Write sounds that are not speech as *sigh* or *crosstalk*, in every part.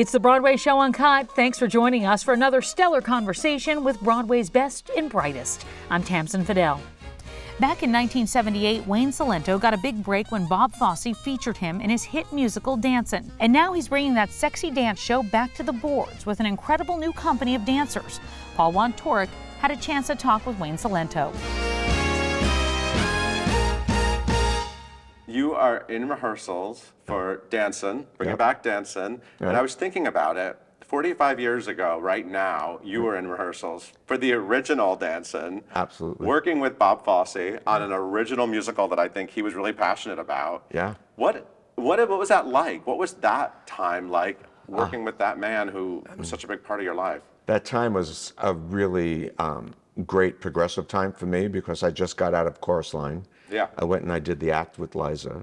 It's the Broadway Show Uncut. Thanks for joining us for another stellar conversation with Broadway's best and brightest. I'm Tamsin Fidel. Back in 1978, Wayne Cilento got a big break when Bob Fosse featured him in his hit musical Dancin'. And now he's bringing that sexy dance show back to the boards with an incredible new company of dancers. Paul Wontorek had a chance to talk with Wayne Cilento. You are in rehearsals for Dancin', bringing Yep. back Dancin', and Yep. I was thinking about it. 45 years ago, right now, you were in rehearsals for the original Dancin', Absolutely. working with Bob Fosse on an original musical that I think he was really passionate about. Yeah. What what what was that like? What was that time like Ah. working with that man who was such a big part of your life? That time was a really um, great progressive time for me because I just got out of chorus line. Yeah. I went and I did the act with Liza,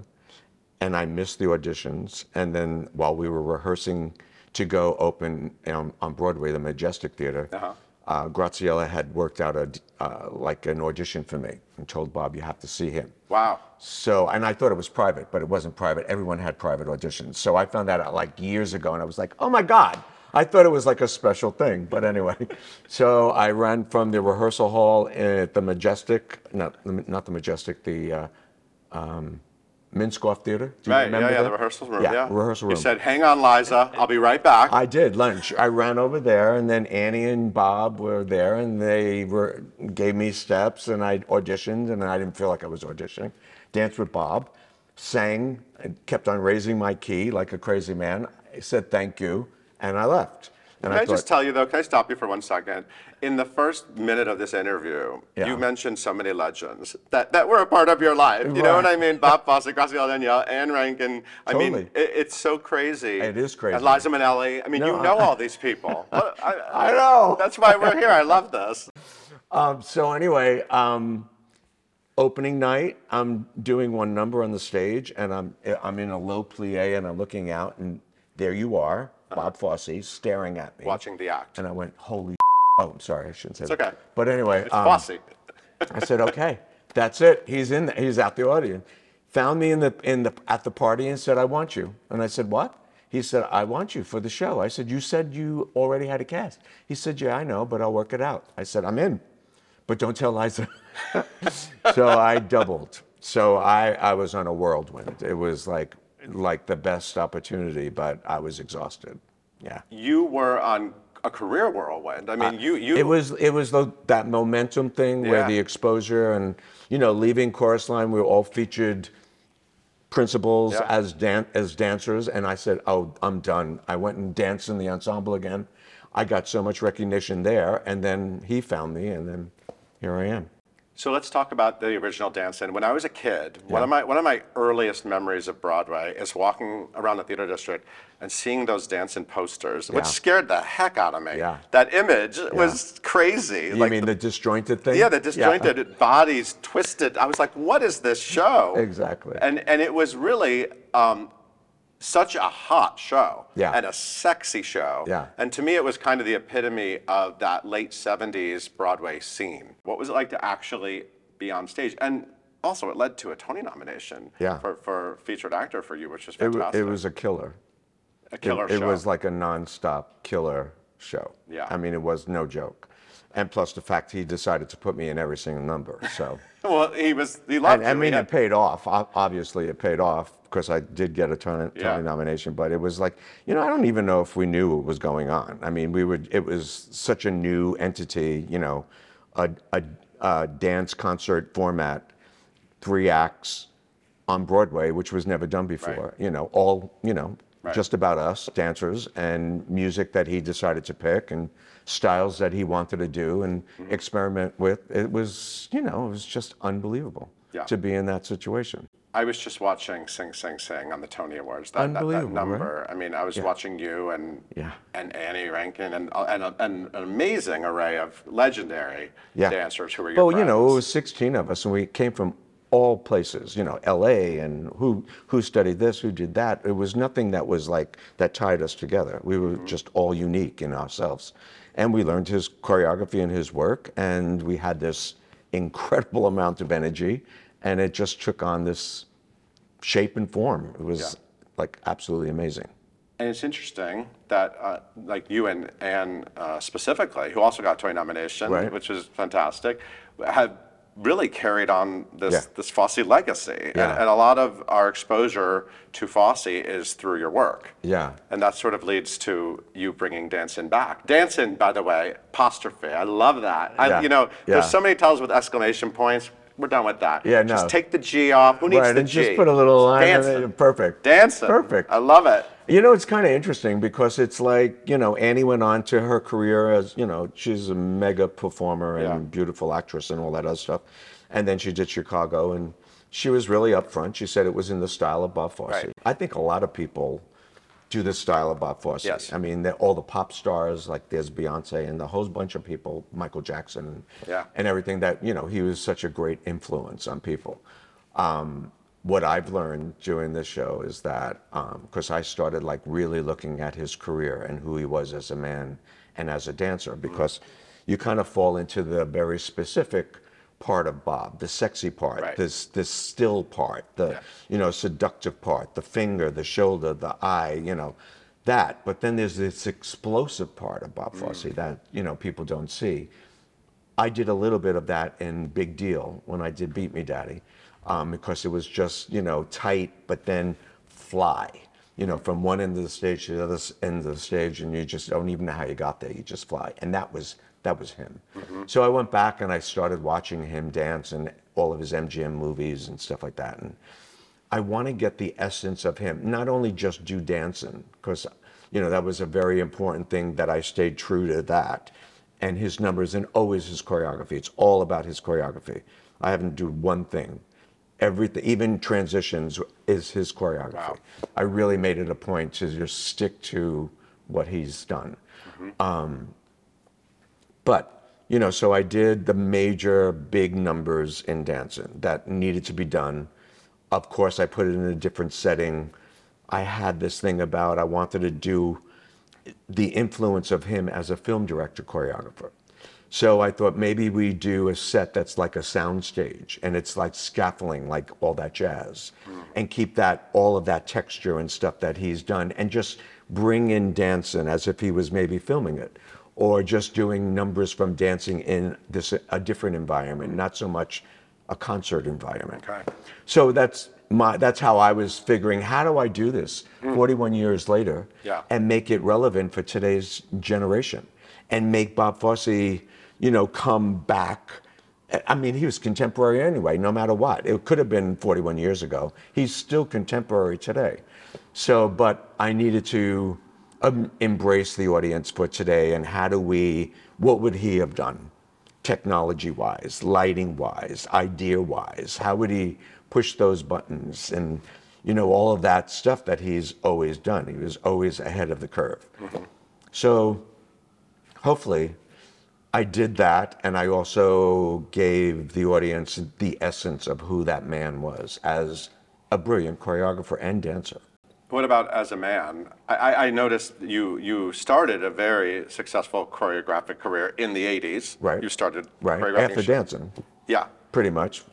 and I missed the auditions. And then while we were rehearsing to go open um, on Broadway, the Majestic Theater, Uh-huh. uh, Graciela had worked out a uh, like an audition for me and told Bob you have to see him. Wow. So, and I thought it was private, but it wasn't private. Everyone had private auditions. So I found that out like years ago, and I was like, oh my God. I thought it was like a special thing, but anyway. So I ran from the rehearsal hall at the Majestic, not the, not the Majestic, the uh, um, Minskoff Theater. Do you Right, remember yeah, yeah, that? the rehearsal room. Yeah, Yeah, rehearsal room. You said, hang on, Liza, I'll be right back. I did lunch. I ran over there, and then Annie and Bob were there, and they were gave me steps, and I auditioned, and I didn't feel like I was auditioning. Danced with Bob, sang, and kept on raising my key like a crazy man. I said thank you, and I left. And Can I, thought, just tell you though, can I stop you for one second? In the first minute of this interview, Yeah. you mentioned so many legends that, that were a part of your life. You know what I mean? Bob Fosse, Graciela Daniele, Ann Reinking. I mean, it, it's so crazy. It is crazy. And Liza Minnelli. I mean, you know I- all these people. *laughs* What- I, I know. That's why we're here. I love this. Um, so anyway, um, opening night, I'm doing one number on the stage, and I'm I'm in a low plie, and I'm looking out, and there you are, Bob Fosse, staring at me. Watching the act. And I went, holy. *laughs* Oh, I'm sorry, I shouldn't say It's that. okay. But anyway, It's um, Fosse. I said, okay, that's it. He's in. He's at the audience. Found me in the in the at the party and said, I want you. And I said, what? He said, I want you for the show. I said, you said you already had a cast. He said, yeah, I know, but I'll work it out. I said, I'm in, but don't tell Liza. *laughs* so I doubled. So I I was on a whirlwind. It was like like the best opportunity, but I was exhausted. Yeah. You were on a career whirlwind. I mean, you you. It was it was the, that momentum thing where the exposure and you know leaving chorus line we were all featured principals Yeah. as dan- as dancers and I said oh I'm done I went and danced in the ensemble again I got so much recognition there and then he found me and then here I am So let's talk about the original Dancin'. When I was a kid, one of my one of my earliest memories of Broadway is walking around the theater district and seeing those Dancin' posters, which Yeah. scared the heck out of me. Yeah. That image was crazy. you mean the, disjointed thing yeah, the disjointed bodies twisted. I was like, what is this show? Exactly. And and it was really um, such a hot show. Yeah. And a sexy show. Yeah. And to me, it was kind of the epitome of that late 70s Broadway scene. What was it like to actually be on stage? And also, it led to a Tony nomination Yeah. for, for featured actor for you, which was it, fantastic. it was a killer a killer it, it was like a non-stop killer show Yeah. I mean it was no joke and plus the fact he decided to put me in every single number so *laughs* well, he was, he loved And, I mean, it paid off. Obviously, it paid off because I did get a Tony, Yeah. Tony nomination. But it was like, you know, I don't even know if we knew what was going on. I mean, we would. It was such a new entity. You know, a, a, a dance concert format, three acts on Broadway, which was never done before. You know, all you know, Right. just about us dancers and music that he decided to pick and styles that he wanted to do and Mm-hmm. experiment with. It was, you know, it was just unbelievable Yeah. to be in that situation. I was just watching Sing Sing Sing on the Tony Awards. That, that, that Unbelievable, right? number. I mean, I was watching you and Yeah. and Annie Reinking and and, a, and an amazing array of legendary Yeah. dancers who were your Well, you know, it was 16 of us, and we came from all places. You know, L.A. and who who studied this, who did that. It was nothing that was like that tied us together. We were just all unique in ourselves, and we learned his choreography and his work, and we had this incredible amount of energy, and it just took on this shape and form. It was Yeah. like absolutely amazing. And it's interesting that, uh, like you and Anne uh, specifically, who also got Tony nomination, Right. which is fantastic, have really carried on this Yeah. this Fosse legacy. And, Yeah. and a lot of our exposure to Fosse is through your work. Yeah. And that sort of leads to you bringing Dancin' back. Dancin', by the way, apostrophe. I love that. I, Yeah. You know, there's so many titles with exclamation points. We're done with that. Yeah, no. Just take the G off. Who needs right, the and G? just put a little line in Dancin'. Perfect. Dancin'. Perfect. I love it. You know, it's kind of interesting because it's like, you know, Annie went on to her career as, you know, she's a mega performer and Yeah. beautiful actress and all that other stuff. And then she did Chicago and she was really upfront. She said it was in the style of Bob Fosse. Right. I think a lot of people do the style of Bob Fosse. Yes. I mean, all the pop stars, like there's Beyonce and the whole bunch of people, Michael Jackson Yeah. and everything that, you know, he was such a great influence on people. Um, what I've learned doing this show is that, um, because I started like really looking at his career and who he was as a man and as a dancer, mm-hmm. because you kind of fall into the very specific part of Bob, the sexy part, Right. this this still part, the Yeah. you know seductive part, the finger, the shoulder, the eye, you know, that. But then there's this explosive part of Bob Fosse mm. that you know people don't see. I did a little bit of that in Big Deal when I did Beat Me Daddy, um, because it was just you know tight, but then fly, you know, from one end of the stage to the other end of the stage, and you just don't even know how you got there. You just fly, and that was that was him. So I went back and I started watching him dance and all of his MGM movies and stuff like that, and I want to get the essence of him, not only just do dancing, because you know that was a very important thing that I stayed true to that, and his numbers and always his choreography. It's all about his choreography. I haven't do one thing. Everything, even transitions, is his choreography. Wow. I really made it a point to just stick to what he's done. Um, but you know, so I did the major big numbers in Dancin' that needed to be done. Of course, I put it in a different setting. I had this thing about I wanted to do the influence of him as a film director choreographer. So I thought maybe we do a set that's like a sound stage and it's like scaffolding, like all that jazz, and keep that all of that texture and stuff that he's done, and just bring in Dancin' as if he was maybe filming it, or just doing numbers from Dancin' in this a different environment, not so much a concert environment. Okay. So that's my that's how I was figuring how do I do this hmm. 41 years later Yeah. and make it relevant for today's generation and make Bob Fosse, you know, come back. I mean, he was contemporary anyway, no matter what. It could have been 41 years ago. He's still contemporary today. So, but I needed to um, embrace the audience for today and how do we, what would he have done? technology wise, lighting wise, idea wise? How would he push those buttons and you know all of that stuff that he's always done? He was always ahead of the curve. So hopefully I did that and I also gave the audience the essence of who that man was as a brilliant choreographer and dancer. What about as a man? I, I noticed you you started a very successful choreographic career in the 80s. Right. You started Right. After Dancin', Yeah. pretty much.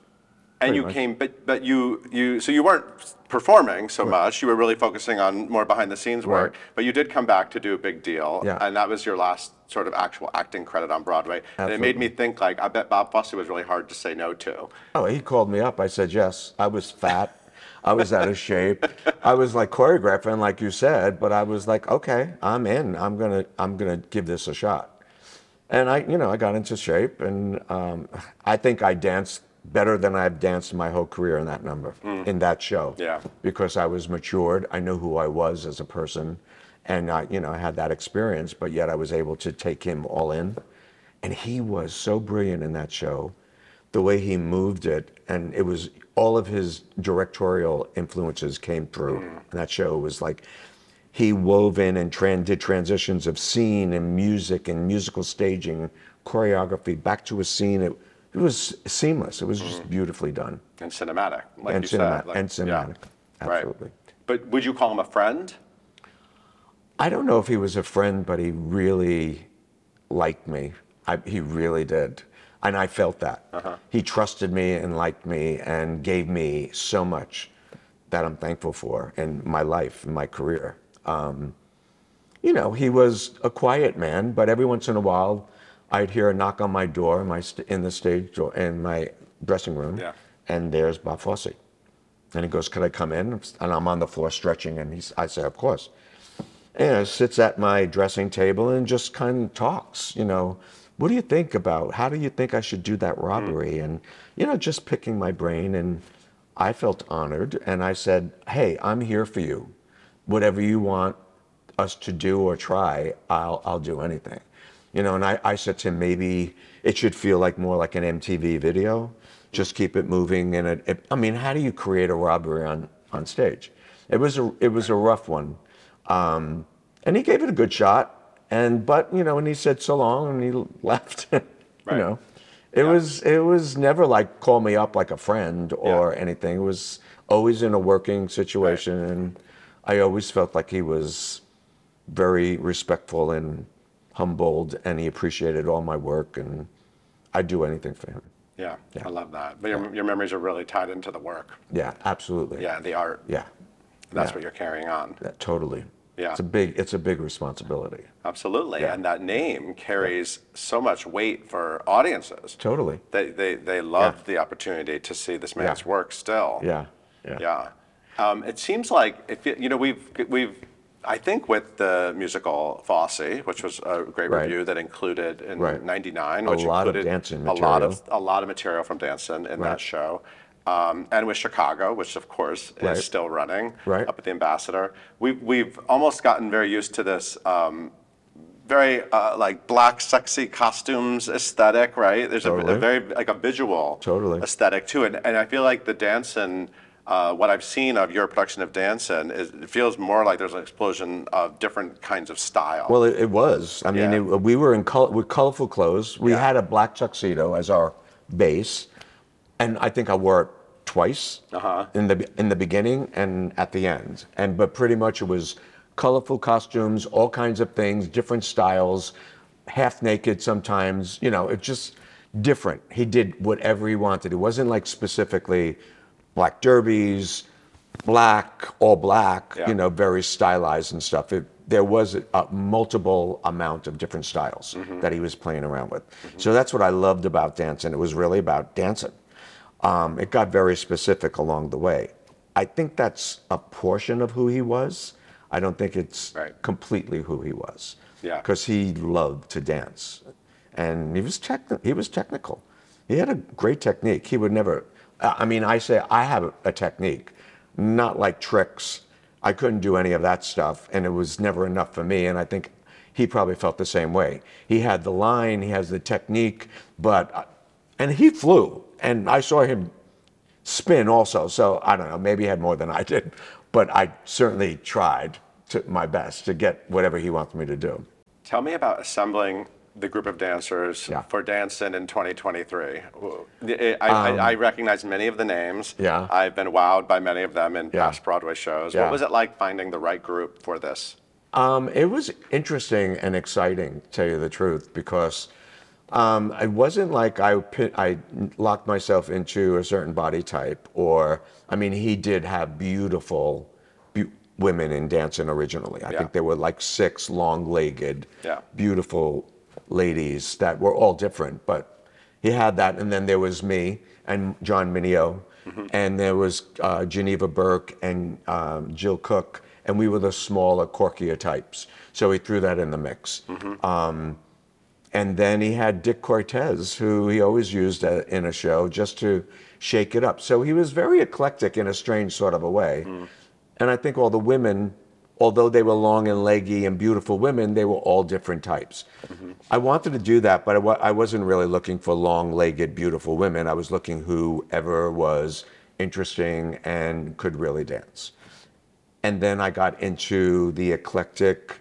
And you much. came, but but you you so you weren't performing so much. You were really focusing on more behind the scenes work. Right. But you did come back to do a big deal, Yeah. and that was your last sort of actual acting credit on Broadway. And it made me think like I bet Bob Fosse was really hard to say no to. Oh, he called me up. I said yes. I was fat. I was out of shape. I was like choreographing, like you said, but I was like, okay, I'm in. I'm gonna, I'm gonna give this a shot. And I, you know, I got into shape, and um, I think I danced better than I've danced my whole career in that number, mm. in that show. Yeah. Because I was matured. I knew who I was as a person, and I, you know, I had that experience. But yet, I was able to take him all in, and he was so brilliant in that show the way he moved it and it was all of his directorial influences came through mm. in that show was like he wove in and tran- did transitions of scene and music and musical staging choreography back to a scene it, it was seamless it was just beautifully done And cinematic, like and you cinematic said. like- and cinematic yeah. Right. absolutely But would you call him a friend? I don't know if he was a friend, but he really liked me. I, he really did. And I felt that. He trusted me and liked me and gave me so much that I'm thankful for in my life, in my career. Um, you know, he was a quiet man, but every once in a while, I'd hear a knock on my door in my st- in the stage door in my dressing room, Yeah. and there's Bob Fosse, and he goes, "Could I come in?" And I'm on the floor stretching, and he's, I say, "Of course." And he sits at my dressing table and just kind of talks, you know, what do you think about? How do you think I should do that robbery? Hmm. And you know, just picking my brain, and I felt honored, and I said, "Hey, I'm here for you. Whatever you want us to do or try, I'll I'll do anything." You know, and I, I said to him, maybe it should feel like more like an MTV video. Just keep it moving, and it, it, I mean, how do you create a robbery on on stage? It was a it was a rough one, um, and he gave it a good shot. And but you know, and he said so long, and he *laughs* left. you Right. know, it was it was never like call me up like a friend or anything. It was always in a working situation, and I always felt like he was very respectful and humbled, and he appreciated all my work, and I'd do anything for him. Yeah, I love that. But your, your memories are really tied into the work. Yeah, absolutely. Yeah, the art. yeah, That's yeah. what you're carrying on. Yeah, totally. Yeah. it's a big it's a big responsibility. Absolutely. Yeah. And that name carries so much weight for audiences. Totally. They, they, they love Yeah. the opportunity to see this man's Yeah. work still. Yeah, yeah, Yeah. Um, it seems like, if you, you know, we've, we've, I think with the musical Fosse, which was a great Right. review that included in Right. '99, A which lot of included dancing a lot of material. a lot of material from Dancin' in that show, um, and with Chicago, which of course Right. is still running Right. up at the Ambassador. We've we've almost gotten very used to this. Um, very uh, like black sexy costumes aesthetic, right? There's a, a very like a visual Totally. aesthetic to it, and I feel like the Dancin', uh, what I've seen of your production of Dancin', is it feels more like there's an explosion of different kinds of style. Well, it, it was. I mean, Yeah. it, we were in col- with colorful clothes. We Yeah. had a black tuxedo as our base, and I think I wore it twice Uh-huh. in the in the beginning and at the end. And but pretty much it was colorful costumes, all kinds of things, different styles, half naked sometimes. You know, it's just different. He did whatever he wanted. It wasn't like specifically black derbies, black, all black. Yeah. You know, very stylized and stuff. It, there was a, a multiple amount of different styles that he was playing around with. So that's what I loved about dancing. It was really about dancing. Um, it got very specific along the way. I think that's a portion of who he was. I don't think it's Right. completely who he was. Yeah. Because he loved to dance, and he was techni- He was technical. He had a great technique. He would never. I mean, I say I have a, a technique, not like tricks. I couldn't do any of that stuff, and it was never enough for me. And I think he probably felt the same way. He had the line, he has the technique, but uh, and he flew, and I saw him spin also. So I don't know, maybe he had more than I did, but I certainly tried to my best to get whatever he wants me to do. Tell me about assembling the group of dancers Yeah. for Dancin' in 2023. I, I, I recognize many of the names. Um, Yeah. I've been wowed by many of them in Yeah. past Broadway shows. Yeah. What was it like finding the right group for this? Um, it was interesting and exciting, to tell you the truth, because um, it wasn't like I pi- I locked myself into a certain body type, or I mean, he did have beautiful women in Dancin' originally. I Yeah. think there were like six long-legged, Yeah. beautiful ladies that were all different, but he had that, and then there was me and John Mineo, and there was uh, Geneva Burke and um, Jill Cook, and we were the smaller, quirkier types. So he threw that in the mix. Um, and then he had Dick Korthaze, who he always used uh, in a show just to shake it up. So he was very eclectic in a strange sort of a way. And I think all the women, although they were long and leggy and beautiful women, they were all different types. I wanted to do that, but I, wasn't really looking for long legged, beautiful women. I was looking whoever was interesting and could really dance. And then I got into the eclectic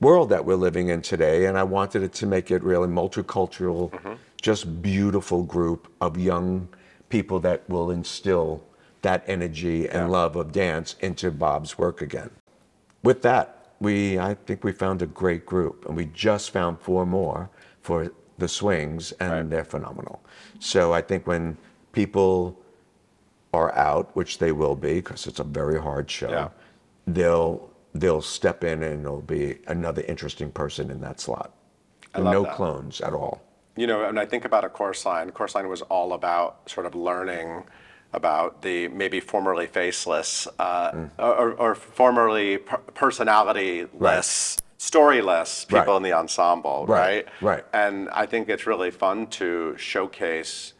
world that we're living in today, and I wanted it to make it really multicultural, just beautiful group of young people that will instill that energy and love of dance into Bob's work again. With that, we I think we found a great group, and we just found four more for the swings, and Right. they're phenomenal. So I think when people are out, which they will be, because it's a very hard show, Yeah. they'll they'll step in and there'll be another interesting person in that slot. No that. clones at all. You know, when I think about a Chorus Line, Chorus Line was all about sort of learning about the maybe formerly faceless uh, or, or formerly per- personality-less, storyless people in the ensemble, Right, right? And I think it's really fun to showcase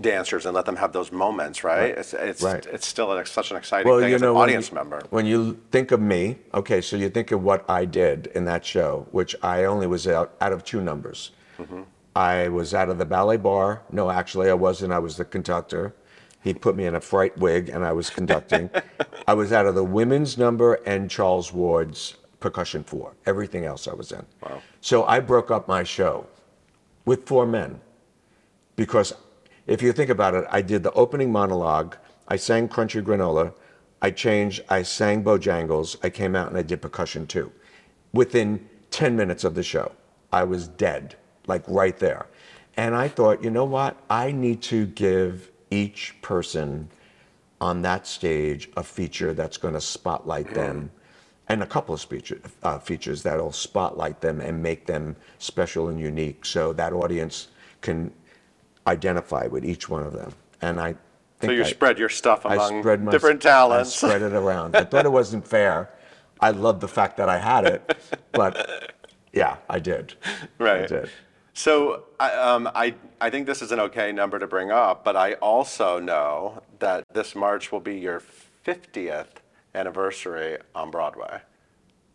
dancers and let them have those moments, right? It's it's Right. it's still an, such an exciting thing as an audience you- member. When you think of me, okay, so you think of what I did in that show, which I only was out, out of two numbers. Mm-hmm. I was out of the ballet bar. No, actually, I wasn't. I was the conductor. He put me in a fright wig and I was conducting. I was out of the women's number and Charles Ward's percussion four. Everything else I was in. Wow. So I broke up my show with four men because if you think about it, I did the opening monologue, I sang Crunchy Granola, I changed, I sang Bojangles, I came out and I did percussion too. Within 10 minutes of the show, I was dead, like right there. And I thought, you know what? I need to give each person on that stage a feature that's going to spotlight them and a couple of speech, uh, features that'll spotlight them and make them special and unique so that audience can identify with each one of them. And I think So you I, spread your stuff I among spread my, different talents. I *laughs* spread it around. I thought it wasn't fair. I loved the fact that I had it, but yeah, I did. Right. I did. So I, um, I, I think this is an okay number to bring up, but I also know that this March will be your 50th anniversary on Broadway.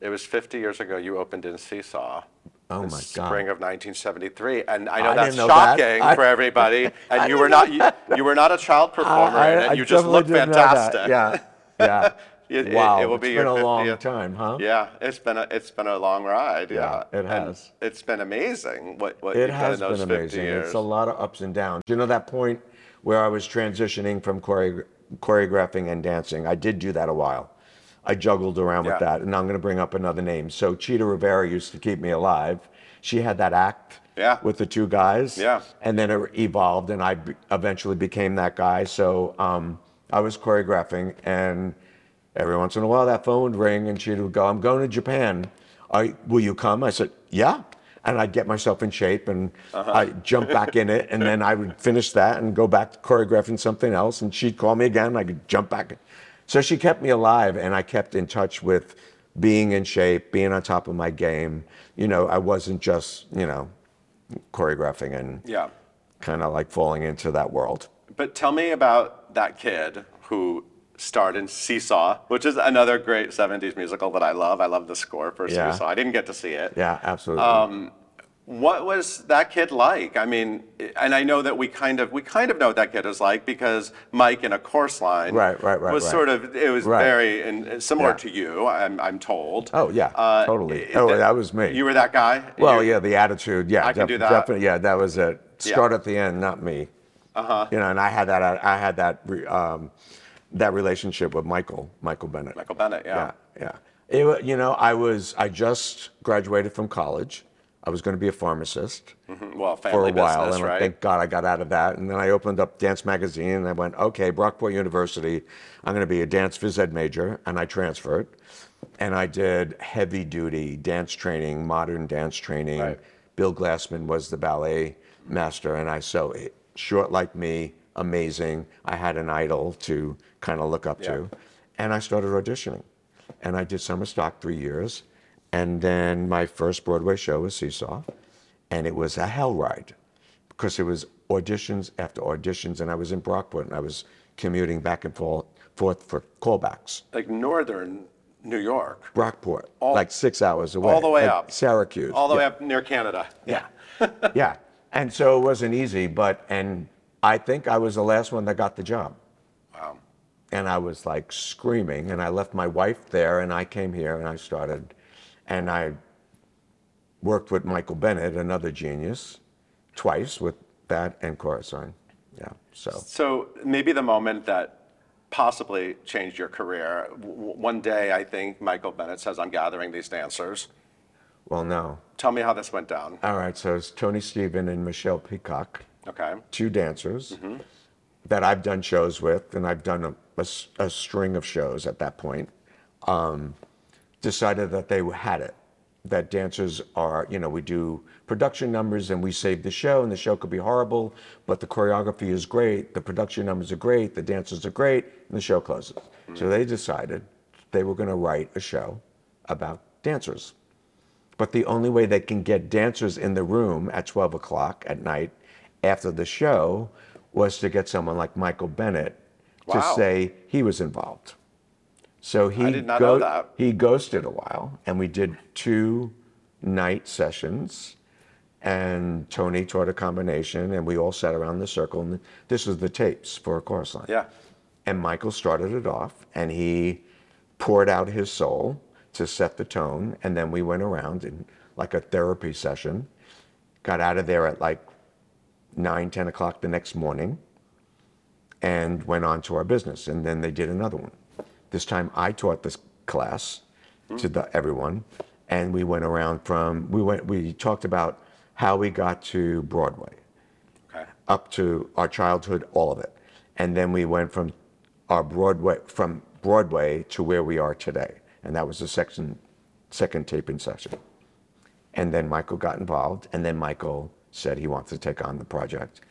It was 50 years ago you opened in Seesaw. Oh in my God. Spring of 1973, and I know I that's didn't know that. shocking I- for everybody. *laughs* And you were didn't you, you were not a child performer in it. You just definitely look didn't know that. fantastic. Yeah, yeah. *laughs* It- it- wow, it will it's be been your a long 50th. time, huh? Yeah, it's been a it's been a long ride. Yeah, Yeah, it And has. it's been amazing what what It has been those 50 amazing. years. It's a lot of ups and downs. You know that point where I was transitioning from choreo- choreographing and dancing? I did do that a while. I juggled around Yeah. with that, and I'm going to bring up another name. So Chita Rivera used to keep me alive. She had that act Yeah. with the two guys. Yeah. And then it evolved, and I eventually became that guy. So um, I was choreographing, and every once in a while that phone would ring, and she'd go, "I'm going to Japan. Are, will you come?" I said, "Yeah." And I'd get myself in shape, and Uh-huh. I'd jump back in it, and then I would finish that and go back to choreographing something else, and she'd call me again. I could jump back. So she kept me alive, and I kept in touch with being in shape, being on top of my game. You know, I wasn't just you know choreographing and yeah. kind of like falling into that world. But tell me about that kid who starred in Seesaw, which is another great 70s musical that I love. I love the score for Yeah. Seesaw. I didn't get to see it. Yeah, absolutely. Um, What was that kid like? I mean, and I know that we kind of we kind of know what that kid is like because Mike in a Chorus Line Right, right, right, was right. sort of it was Right. very in, similar Yeah. to you. I'm I'm told. Oh, yeah, Uh, totally. Oh, that- that was me. You were that guy. well, You- yeah, the attitude. Yeah, I can do that. Definitely. Yeah, that was it. Start Yeah. at the end, not me. Uh huh. You know, and I had that. I had that. Um, that relationship with Michael, Michael Bennett. Michael Bennett. Yeah. Yeah, yeah. It, you know, I was. I just graduated from college. I was going to be a pharmacist Mhm. Well, for family a while, business, and right? thank God I got out of that. And then I opened up Dance Magazine, and I went, okay, Brockport University, I'm going to be a dance phys ed major, and I transferred, and I did heavy duty dance training, modern dance training. Right. Bill Glassman was the ballet master, and I so short like me, amazing. I had an idol to kind of look up Yeah. to, and I started auditioning, and I did summer stock three years, and then my first Broadway show was Seesaw, and it was a hell ride because it was auditions after auditions, and I was in Brockport, and I was commuting back and forth, for callbacks. Like northern New York, Brockport, All- like six hours away. all the way up. Syracuse. all the yeah. way up near Canada. Yeah. *laughs* yeah. And so it wasn't easy, but, and I think I was the last one that got the job. And I was like screaming, and I left my wife there, and I came here and I started, and I worked with Michael Bennett, another genius, twice with that and Chorus Line. Yeah. So, So maybe the moment that possibly changed your career. W- one day, I think Michael Bennett says, "I'm gathering these dancers." well, no. Tell me how this went down. All right. So it's Tony Stephen and Michon Peacock. Okay. two dancers Mm-hmm. That I've done shows with, and I've done a string of shows at that point. Um, decided that they had it. That dancers are, you know, we do production numbers and we save the show, and the show could be horrible, but the choreography is great, the production numbers are great, the dancers are great, and the show closes. So they decided they were going to write a show about dancers. But the only way they can get dancers in the room at 12 o'clock at night after the show was to get someone like Michael Bennett to Wow. say he was involved. So he did not know that. he ghosted a while, and we did two night sessions. And Tony taught a combination, and we all sat around the circle. And this was the tapes for a chorus line. Yeah. And Michael started it off, and he poured out his soul to set the tone. And then we went around in like a therapy session, got out of there at like 9, 10 o'clock the next morning, and went on to our business. And then they did another one. This time I taught this class to the, everyone, and we went around from, we went, we talked about how we got to Broadway Okay. up to our childhood, all of it. And then we went from our Broadway from Broadway to where we are today. And that was the section, second taping session. And then Michael got involved, and then Michael said he wants to take on the project.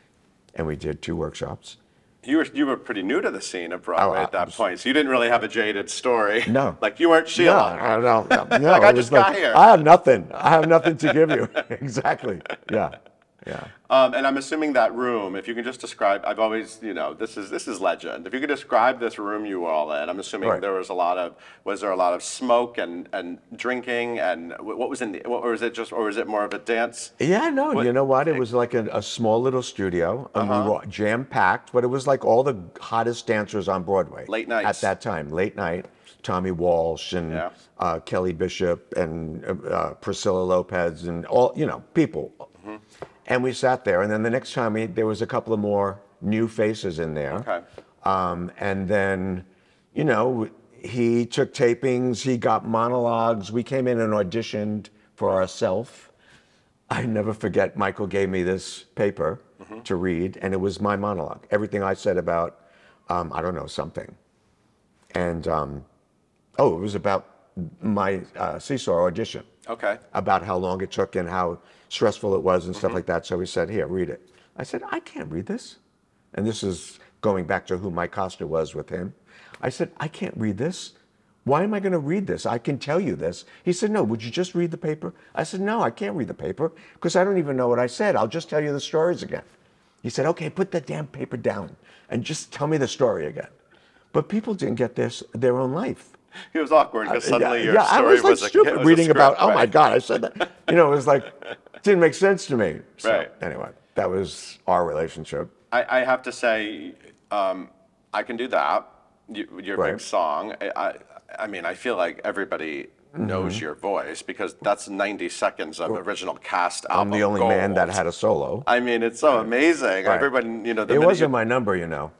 And we did two workshops. You were you were pretty new to the scene of Broadway Oh, I at that was- point, so you didn't really have a jaded story. No. *laughs* like you weren't Sheila. No, no, no. *laughs* no. Like, I it was just got here. I have nothing. I have nothing to give you. *laughs* exactly. Yeah. Yeah. Um, and I'm assuming that room, if you can just describe, I've always, you know, this is this is legend. If you could describe this room you were all in, I'm assuming Right. there was a lot of, was there a lot of smoke and, and drinking and what was in the, what, or was it just, or was it more of a dance? Yeah, no, What- you know what? It was like a, a small little studio, and we were jam packed, but it was like all the hottest dancers on Broadway. Late nights. At that time, late night. Thommie Walsh and Yeah. uh, Kelly Bishop and uh, uh, Priscilla Lopez and all, you know, people. Mm-hmm. And we sat there, and then the next time we, there was a couple of more new faces in there. Okay. Um, and then, you know, he took tapings, he got monologues. We came in and auditioned for ourselves. I never forget, Michael gave me this paper to read, and it was my monologue. Everything I said about, um, I don't know, something. And, um, oh, it was about my uh, Seesaw audition Okay. about how long it took and how stressful it was and stuff mm-hmm. like that. So he said, Here, read it. I said, I can't read this. And this is going back to who Mike Costa was with him. I said, I can't read this. Why am I going to read this? I can tell you this. He said, No, would you just read the paper? I said, No, I can't read the paper because I don't even know what I said. I'll just tell you the stories again. He said, Okay, put that damn paper down and just tell me the story again. But people didn't get this their own life. *laughs* It was awkward because suddenly your I story was like a, stupid was a reading about. script, Oh my? God, I said that. *laughs* You know, it was like didn't make sense to me. So, Right. Anyway, that was our relationship. I, I have to say, um, I can do that. You, your Right. big song. I, I, I mean, I feel like everybody Mm-hmm. knows your voice because that's 90 seconds of original cast I'm the only man that had a solo. I mean, it's so amazing. Right. Everyone, you know, the It wasn't you- my number, you know.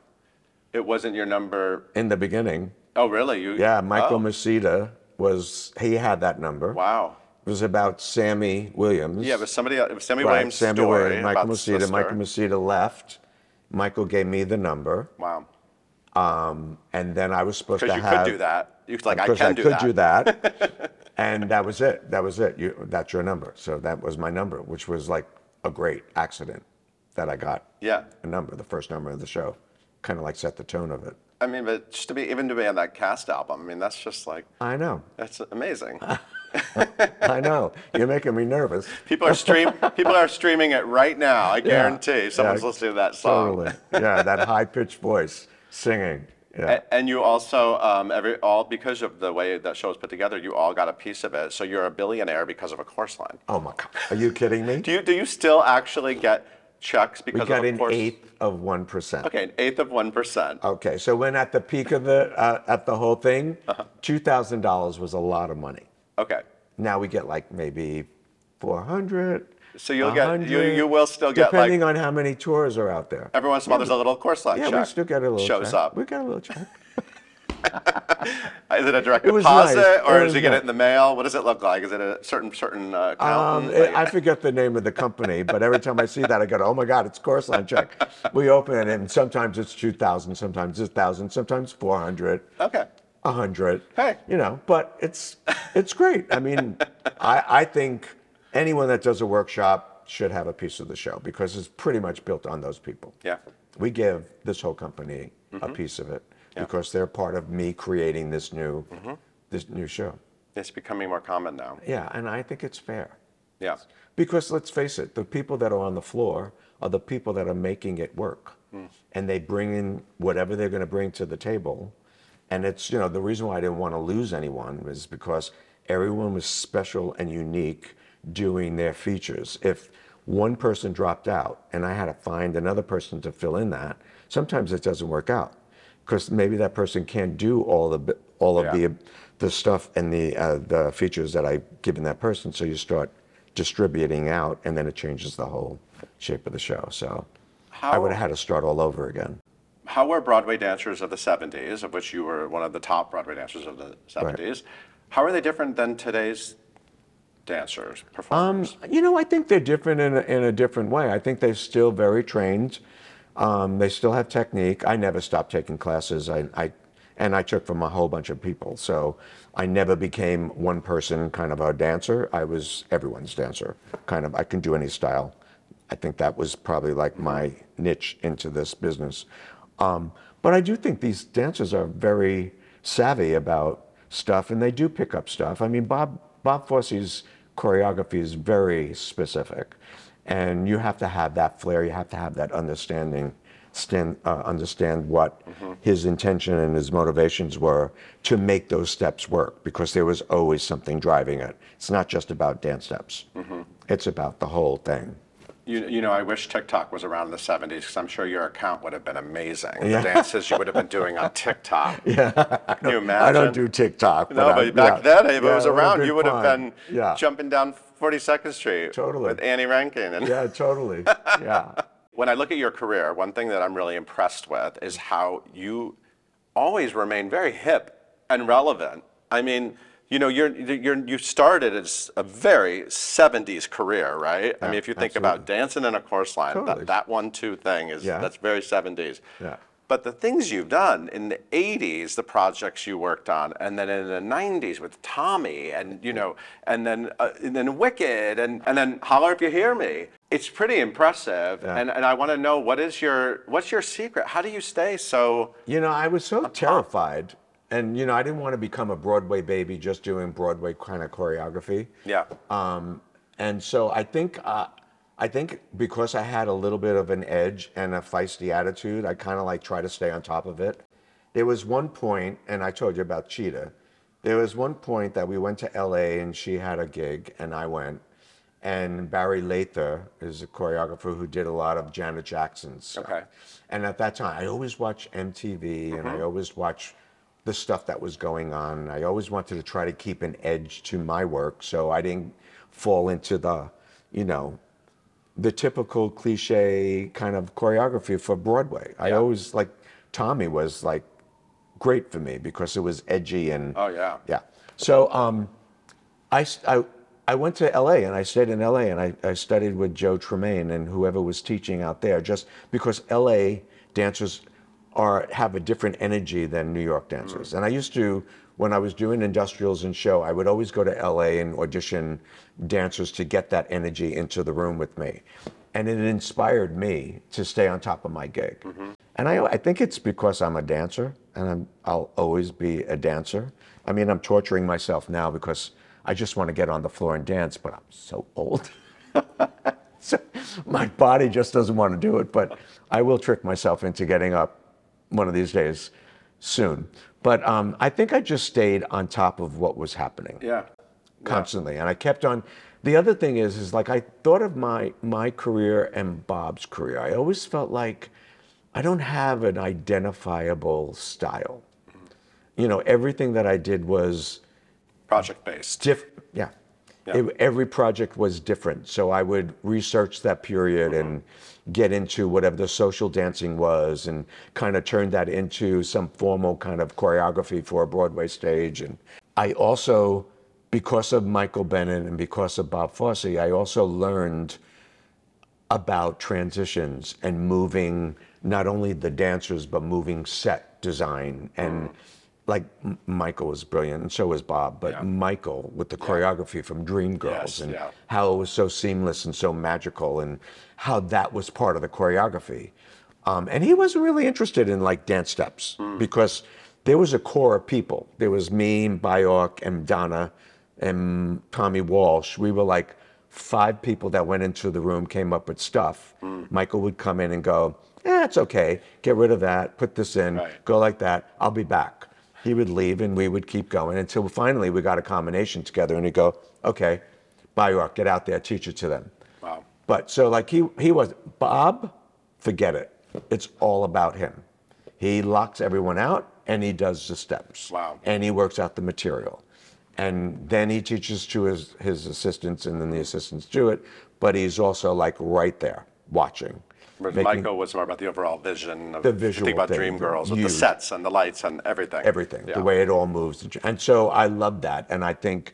It wasn't your number. In the beginning, Oh, really? You? yeah, Michael oh, Misita was he had that number. Wow. It was about Sammy Williams. Yeah, was somebody, it was Sammy right, Williams' Sammy story Williams, Michael Misita. Michael Misita left. Michael gave me the number, Wow. Um, and then I was supposed to Because you could do that. You could like I Because can I do could that. do that. *laughs* and that was it. That was it. You, that's your number. So that was my number, which was like a great accident that I got Yeah. a number, the first number of the show. Kind of like set the tone of it. I mean, but just to be even to be on that cast album. I mean, that's just like I know. that's amazing. *laughs* I know. You're making me nervous. People are stream. *laughs* people are streaming it right now. I guarantee someone's Yeah, listening to that song. Totally. Yeah, that high pitched voice singing. Yeah. A- And you also, um, every all because of the way that show was put together, you all got a piece of it. So you're a billionaire because of a Chorus Line. Oh my God. Are you kidding me? Do you do you still actually get checks because we got of an course? eighth of 1%. Okay, an eighth of one percent. Okay, so when at the peak of the uh, at the whole thing, Uh-huh. two thousand dollars was a lot of money. Okay, Now we get like maybe four hundred. So you'll get- you- you will still get, like- depending on how many tours are out there. every once in a while there's a little Chorus Line Yeah, check. we still get a little shows check. up. We get a little check. *laughs* *laughs* Is it a direct It deposit, nice. or It does you get nice. it in the mail? What does it look like? Is it a certain certain uh, Um, accountant? I forget the name of the company, but every time I see that, I go, "Oh my God, it's Chorus Line check." We open it, and sometimes it's two thousand, sometimes it's thousand, sometimes four hundred. okay. a hundred. Hey. You know, but it's it's great. I mean, I I think anyone that does a workshop should have a piece of the show because it's pretty much built on those people. Yeah. We give this whole company a piece of it because they're part of me creating this new this new show. It's becoming more common now. Yeah, and I think it's fair. Yeah. Because let's face it, the people that are on the floor are the people that are making it work. Hmm. And they bring in whatever they're going to bring to the table. And it's, you know, the reason why I didn't want to lose anyone was because everyone was special and unique doing their features. If one person dropped out and I had to find another person to fill in that, sometimes it doesn't work out because maybe that person can't do all the all of Yeah. the the stuff and the uh, the features that I've given that person. So you start distributing out, and then it changes the whole shape of the show. So I would have had to start all over again. How were Broadway dancers of the 70s, of which you were one of the top Broadway dancers of the 70s, how are they different than today's dancers, performers? You know, I think they're different in a, in a different way. I think they're still very trained. Um, they still have technique. I never stopped taking classes. I, I and I took from a whole bunch of people. So I never became one person kind of a dancer. I was everyone's dancer. Kind of, I can do any style. I think that was probably like my niche into this business. Um, but I do think these dancers are very savvy about stuff, and they do pick up stuff. I mean, Bob Bob Fosse's choreography is very specific, and you have to have that flair. You have to have that understanding, stand, uh, understand what his intention and his motivations were to make those steps work, because there was always something driving it. It's not just about dance steps. It's about the whole thing. You, you know, I wish TikTok was around in the 70s because I'm sure your account would have been amazing. Yeah. The dances you would have been doing on *laughs* TikTok. Yeah. Can you imagine? I don't do TikTok. No, but back yeah. then, if it was around, you would have been Yeah. jumping down 42nd Street Totally. with Annie Reinking. And Yeah, totally. *laughs* Yeah. when I look at your career, one thing that I'm really impressed with is how you always remain very hip and relevant. I mean, you know, you're, you're, you started as a very 70s career, right? I mean, if you think about Dancin' in a chorus line, Totally. that, that one, two thing is, Yeah. that's very 70s. Yeah. But the things you've done in the 80s, the projects you worked on, and then in the 90s with Tommy, and you know, and then uh, and then Wicked, and, and then Holler If You Hear Me. It's pretty impressive, Yeah. and, and I want to know what is your what's your secret? How do you stay so? You know, I was so terrified. And, you know, I didn't want to become a Broadway baby just doing Broadway kind of choreography. Yeah, Um, and so I think, uh, I think because I had a little bit of an edge and a feisty attitude, I kind of like try to stay on top of it. There was one point, and I told you about Chita. There was one point that we went to LA and she had a gig, and I went. And Barry Lather is a choreographer who did a lot of Janet Jackson's stuff. Okay. And at that time, I always watch MTV and I always watched the stuff that was going on. I always wanted to try to keep an edge to my work so I didn't fall into the, you know, the typical cliche kind of choreography for Broadway. I always like Tommy was like great for me because it was edgy and Oh, yeah. yeah. So um, I went to LA and I stayed in LA and I, I studied with Joe Tremaine and whoever was teaching out there just because LA dancers are have a different energy than New York dancers. And I used to when I was doing industrials and show, I would always go to LA and audition dancers to get that energy into the room with me. And it inspired me to stay on top of my gig. Mm-hmm. And I, I think it's because I'm a dancer and I'm, I'll always be a dancer. I mean, I'm torturing myself now because I just want to get on the floor and dance, but I'm so old. *laughs* so my body just doesn't want to do it, but I will trick myself into getting up one of these days soon. But um, I think I just stayed on top of what was happening yeah, constantly and i kept on the other thing is is like i thought of my my career and bob's career. I always felt like i don't have an identifiable style. You know everything that i did was project based. diff yeah, Yeah. It- every project was different so i would research that period and get into whatever the social dancing was and kind of turn that into some formal kind of choreography for a broadway stage and i also because of michael bennett and because of bob fosse i also learned about transitions and moving not only the dancers but moving set design and like Michael was brilliant, and so was Bob. But Yeah. Michael with the choreography from Dreamgirls Yes, and yeah. how it was so seamless and so magical, and how that was part of the choreography. Um, and he wasn't really interested in like dance steps Hmm. because there was a core of people. There was me and and Donna and Thommie Walsh. We were like five people that went into the room, came up with stuff. Hmm. Michael would come in and go, "Eh, it's okay. Get rid of that. Put this in. Right. Go like that. I'll be back." He would leave, and we would keep going until finally we got a combination together. And he'd go, "Okay, Bjork, get out there, teach it to them." Wow. But so like he he was Bob, forget it. It's all about him. He locks everyone out and he does the steps. Wow. And he works out the material. And then he teaches to his, his assistants and then the assistants do it. But he's also like right there watching. Whereas making Michael was more about the overall vision of The visual think about thing, Dreamgirls with the sets and the lights and everything. everything, Yeah. the way it all moves. And so I love that. And I think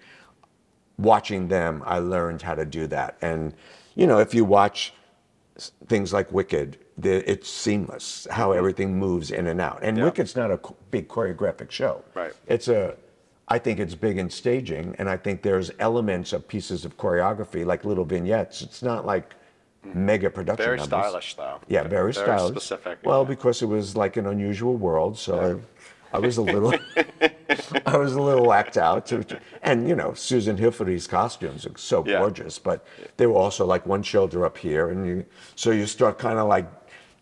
watching them, I learned how to do that. And, you know, if you watch things like Wicked, the, it's seamless how everything moves in and out. And Mm-hmm. Yeah. Wicked's not a big choreographic show. Right. It's a, I think it's big in staging, and I think there's elements of pieces of choreography like little vignettes. It's not like mega production. Very numbers. stylish, though. Yeah, very, Very stylish. specific, Well, yeah. because it was like an unusual world, so I, I was a little, *laughs* *laughs* I was a little whacked out. To, and you know, Susan Hilferty's costumes are so Yeah. gorgeous, but they were also like one shoulder up here, and you, so you start kind of like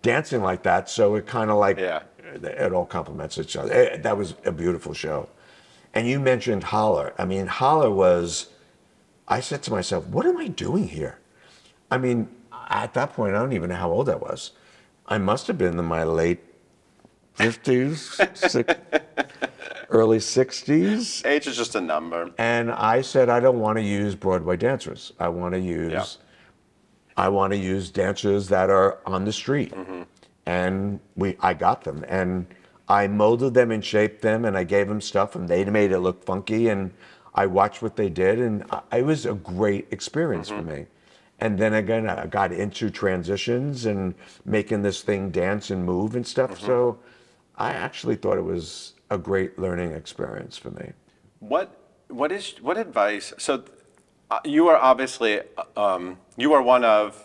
dancing like that. So it kind of like Yeah. it all complements each other. Eh, that was a beautiful show. And you mentioned Holler. I mean, Holler was. I said to myself, "What am I doing here?" I mean, at that point, I don't even know how old I was. I must have been in my late 50s, six, *laughs* early 60s. Age is just a number. And I said, I don't want to use Broadway dancers. I want to use, Yeah. I want to use dancers that are on the street. Mm-hmm. And we, I got them, and I molded them and shaped them, and I gave them stuff, and they made it look funky. And I watched what they did, and I, it was a great experience for mm-hmm. me. And then again, I got into transitions and making this thing dance and move and stuff. So I actually thought it was a great learning experience for me. What what is what advice? So uh, you are obviously um, you are one of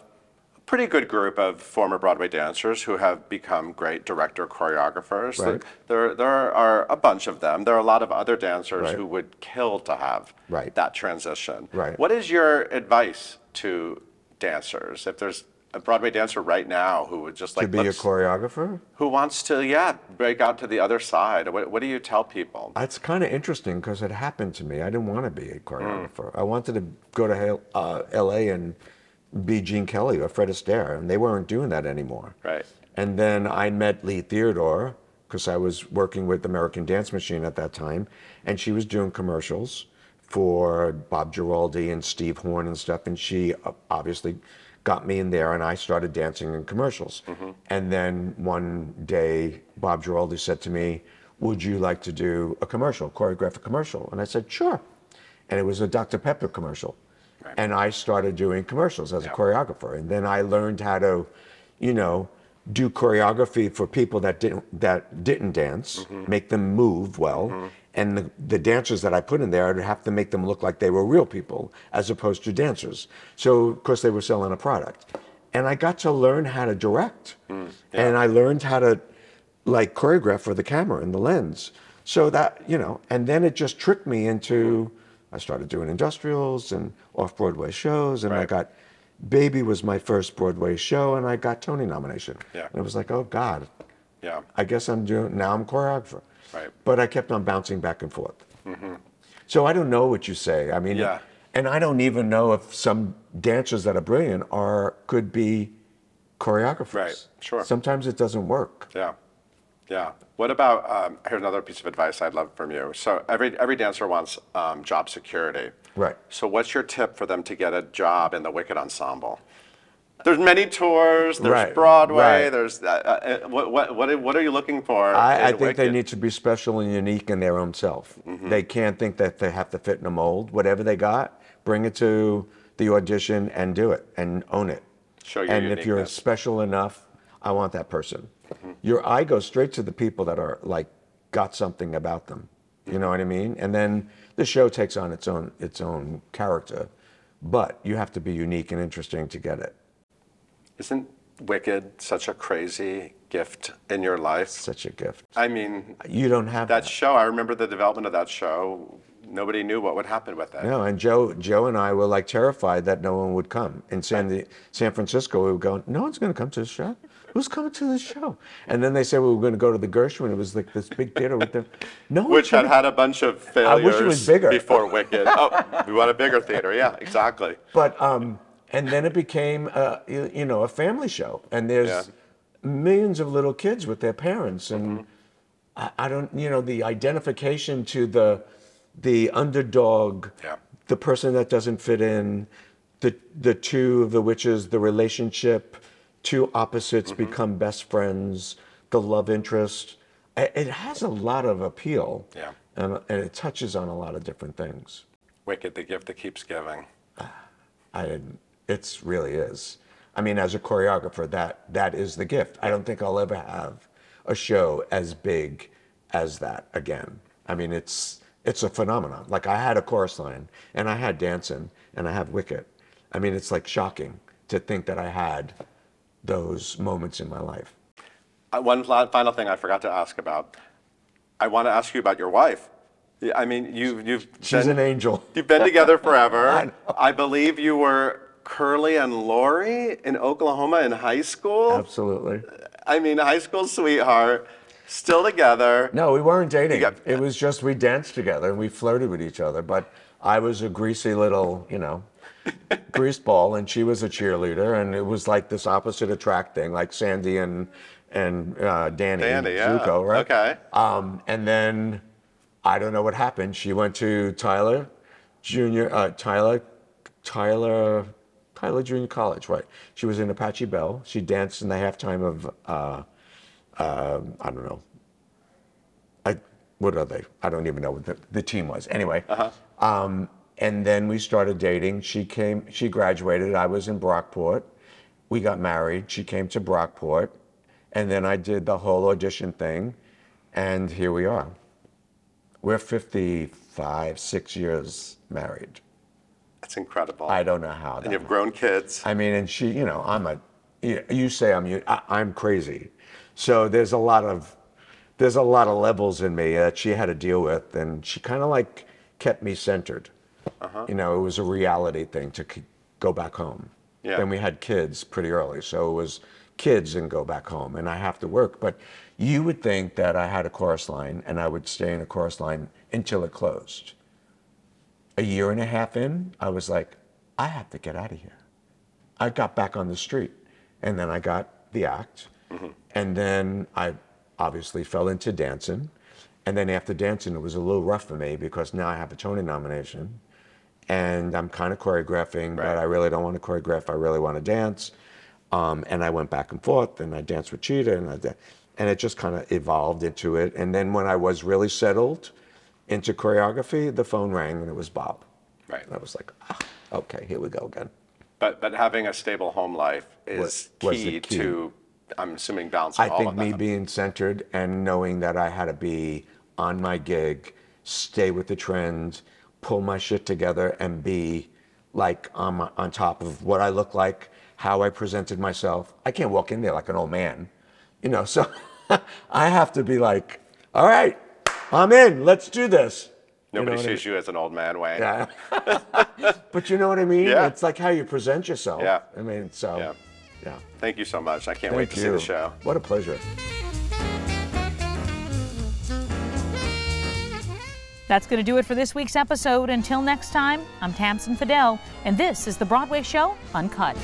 a pretty good group of former Broadway dancers who have become great director choreographers. Right. There there are a bunch of them. There are a lot of other dancers Right. who would kill to have Right. that transition. Right. What is your advice to dancers? If there's a Broadway dancer right now who would just like to be a choreographer? who wants to yeah break out to the other side. What, what do you tell people? That's kind of interesting because it happened to me. I didn't want to be a choreographer. I wanted to go to uh, LA and be Gene Kelly or Fred Astaire, and they weren't doing that anymore. Right. And then I met Lee Theodore because I was working with American Dance Machine at that time, and she was doing commercials for Bob Giraldi and Steve Horn and stuff, and she uh, obviously got me in there, and I started dancing in commercials. Mm-hmm. And then one day, Bob Giraldi said to me, "Would you like to do a commercial, choreograph a commercial?" And I said, "Sure." And it was a Dr. Pepper commercial. Right. And I started doing commercials as Yeah. a choreographer. And then I learned how to, you know, do choreography for people that didn't that didn't dance, mm-hmm. make them move well. Mm-hmm. And the, the dancers that I put in there, I'd have to make them look like they were real people as opposed to dancers. So of course they were selling a product. And I got to learn how to direct. Mm, and I learned how to like choreograph for the camera and the lens. So that, you know, and then it just tricked me into I started doing industrials and off Broadway shows and I got Baby was my first Broadway show and I got Tony nomination. Yeah. And it was like, oh God, Yeah. I guess I'm doing now I'm choreographer. Right. But I kept on bouncing back and forth. So I don't know what you say. I mean, Yeah. and I don't even know if some dancers that are brilliant are could be choreographers. Right, sure. Sometimes it doesn't work. Yeah, yeah. What about um, here's another piece of advice I'd love from you. So every every dancer wants um, job security. Right. So what's your tip for them to get a job in the Wicked Ensemble? There's many tours. There's Right, Broadway. right. There's uh, uh, what what what are, what are you looking for? I, I in think they need to be special and unique in their own self. Mm-hmm. They can't think that they have to fit in a mold. Whatever they got, bring it to the audition and do it and own it. Show your and if you're special enough, I want that person. Mm-hmm. Your eye goes straight to the people that are like got something about them. You know what I mean? And then the show takes on its own its own character, but you have to be unique and interesting to get it. Isn't Wicked such a crazy gift in your life? Such a gift. I mean, You don't have that that. show, I remember the development of that show. Nobody knew what would happen with it. No, and Joe, Joe and I were like terrified that no one would come. In San, San Francisco, we were going, no one's going to come to the show. Who's coming to the show? And then they said we were going to go to the Gershwin. It was like this big theater with them. No Which had had a bunch of I failures wish it was bigger. before Wicked. oh, we want a bigger theater. Yeah, exactly. But um, and then it became uh, you, know a family show, and there's Yeah. millions of little kids with their parents, and Mm-hmm. I, I don't you know the identification to the the underdog, Yeah. the person that doesn't fit in, the the two of the witches, the relationship, two opposites Mm-hmm. become best friends, the love interest. It it has a lot of appeal, Yeah. and, and it touches on a lot of different things. Wicked, the gift that keeps giving. I didn't. It's really is. I mean, as a choreographer, that that is the gift. I don't think I'll ever have a show as big as that again. I mean, it's it's a phenomenon. Like I had a chorus line, and I had Dancin', and I have Wicked. I mean, it's like shocking to think that I had those moments in my life. Uh, One final thing I forgot to ask about. I want to ask you about your wife. Yeah, I mean, you, you've She's been, an angel. You've been together *laughs* forever. I. I believe you were Curly and Laurey in Oklahoma in high school. Absolutely. I mean, high school sweetheart, still together. No, we weren't dating. got- it was just we danced together and we flirted with each other. But I was a greasy little, you know, *laughs* grease ball, and she was a cheerleader, and it was like this opposite attract thing, like Sandy and and uh, Danny, Danny, yeah. Zuko, right? Okay. Um, and then I don't know what happened. She went to Tyler Junior, uh, Tyler, Tyler, Tyler Junior College, right? She was in Apache Belle. She danced in the halftime of, uh, um I don't know. I what are they? I don't even know what the, the team was. Anyway, um, and then we started dating. She came. She graduated. I was in Brockport. We got married. She came to Brockport, and then I did the whole audition thing, and here we are. We're 55, six years married. Incredible. I don't know how. and you have grown kids. I mean, and she, you know, I'm a, you you say I'm, I, I'm crazy. So there's a lot of, there's a lot of levels in me that she had to deal with, and she kind of like kept me centered. Uh-huh. You know, it was a reality thing to go back home. Yeah. Then we had kids pretty early, so it was kids and go back home, and I have to work. But you would think that I had a chorus line, and I would stay in a chorus line until it closed. A year and a half in, I was like, I have to get out of here. I got back on the street, and then I got the act, and then I obviously fell into Dancin', and then after Dancin', it was a little rough for me because now I have a Tony nomination, and I'm kind of choreographing, Right. but I really don't want to choreograph. I really want to dance, um, and I went back and forth, and I danced with Chita, and I, and it just kind of evolved into it. And then when I was really settled into choreography, the phone rang, and it was Bob. Right. And I was like, ah, okay, here we go again. But but having a stable home life is Wa- was the key, key. to, I'm assuming, balancing I all think of me that. being centered and knowing that I had to be on my gig, stay with the trend, pull my shit together, and be like on, my, on top of what I look like, how I presented myself. I can't walk in there like an old man, you know. So *laughs* I have to be like, all right, I'm in. Let's do this. You know Nobody I sees you as an old man, Wayne. Yeah. *laughs* *laughs* but you know what I mean? Yeah. It's like how you present yourself. Yeah. I mean, so Yeah. yeah. Thank you so much. I can't wait Thank to see the show. What a pleasure. That's going to do it for this week's episode. Until next time, I'm Tamsin Fidel, and this is the Broadway Show Uncut.